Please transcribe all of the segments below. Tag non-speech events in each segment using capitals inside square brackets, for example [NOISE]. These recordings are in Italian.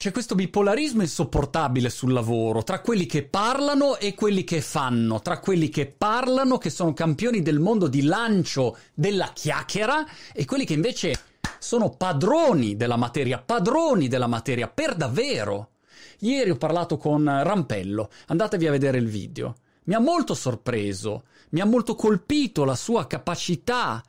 C'è questo bipolarismo insopportabile sul lavoro, tra quelli che parlano e quelli che fanno, tra quelli che parlano, che sono campioni del mondo di lancio della chiacchiera, e quelli che invece sono padroni della materia, padroni della materia, per davvero. Ieri ho parlato con Rampello, andatevi a vedere il video. Mi ha molto sorpreso, mi ha molto colpito la sua capacità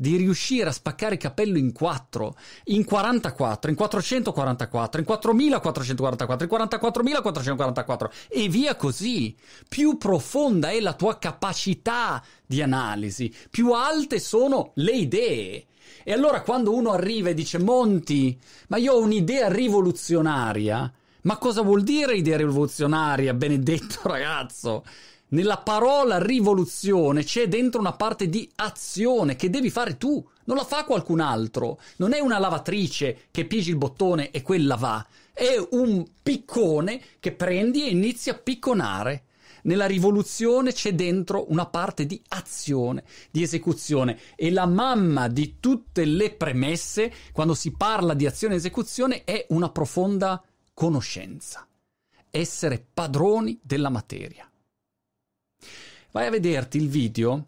di riuscire a spaccare il capello in 4, in 44, in 444, in 4444, in 44444 e via così. Più profonda è la tua capacità di analisi, più alte sono le idee. E allora quando uno arriva e dice Monti, ma io ho un'idea rivoluzionaria, ma cosa vuol dire idea rivoluzionaria, benedetto [LAUGHS] ragazzo? Nella parola rivoluzione c'è dentro una parte di azione che devi fare tu, non la fa qualcun altro. Non è una lavatrice che pigi il bottone e quella va. È un piccone che prendi e inizi a picconare. Nella rivoluzione c'è dentro una parte di azione, di esecuzione e la mamma di tutte le premesse quando si parla di azione e esecuzione è una profonda conoscenza. Essere padroni della materia. Vai a vederti il video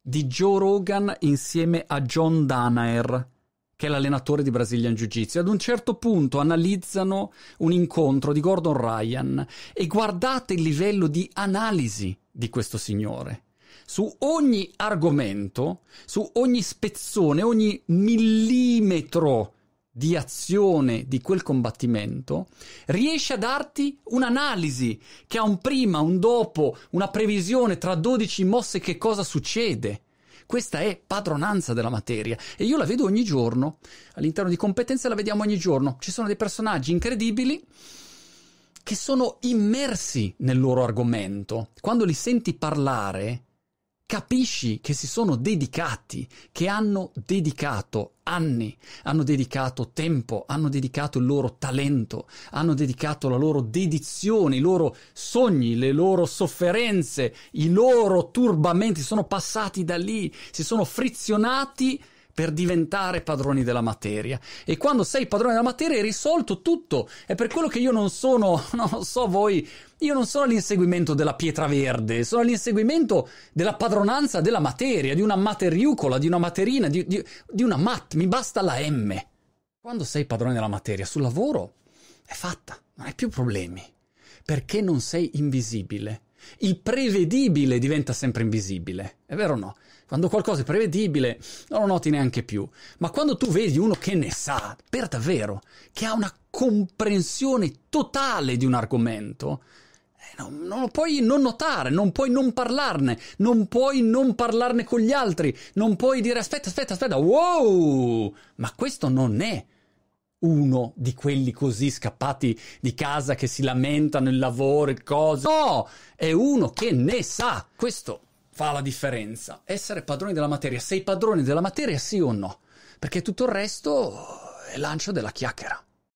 di Joe Rogan insieme a John Danaher, che è l'allenatore di Brazilian Jiu-Jitsu. Ad un certo punto analizzano un incontro di Gordon Ryan e guardate il livello di analisi di questo signore. Su ogni argomento, su ogni spezzone, ogni millimetro di azione di quel combattimento, riesce a darti un'analisi che ha un prima, un dopo, una previsione tra 12 mosse che cosa succede. Questa è padronanza della materia e io la vedo ogni giorno. All'interno di competenze la vediamo ogni giorno. Ci sono dei personaggi incredibili che sono immersi nel loro argomento. Quando li senti parlare, capisci che si sono dedicati, che hanno dedicato anni, hanno dedicato tempo, hanno dedicato il loro talento, hanno dedicato la loro dedizione, i loro sogni, le loro sofferenze, i loro turbamenti, sono passati da lì, si sono frizionati per diventare padroni della materia. E quando sei padrone della materia hai risolto tutto. È per quello che io non sono, [LAUGHS] non so voi, io non sono all'inseguimento della pietra verde, sono all'inseguimento della padronanza della materia, di una materiucola, di una materina, di, di, di una mat. Mi basta la M. Quando sei padrone della materia sul lavoro è fatta, non hai più problemi. Perché non sei invisibile il prevedibile diventa sempre invisibile, è vero o no? Quando qualcosa è prevedibile non lo noti neanche più, ma quando tu vedi uno che ne sa, per davvero, che ha una comprensione totale di un argomento, eh, non, non, puoi non notare, non puoi non parlarne, non puoi non parlarne con gli altri, non puoi dire aspetta, aspetta, aspetta, wow, ma questo non è uno di quelli così scappati di casa che si lamentano il lavoro, e cose. No, è uno che ne sa. Questo fa la differenza. Essere padroni della materia. Sei padroni della materia, sì o no? Perché tutto il resto è lancio della chiacchiera.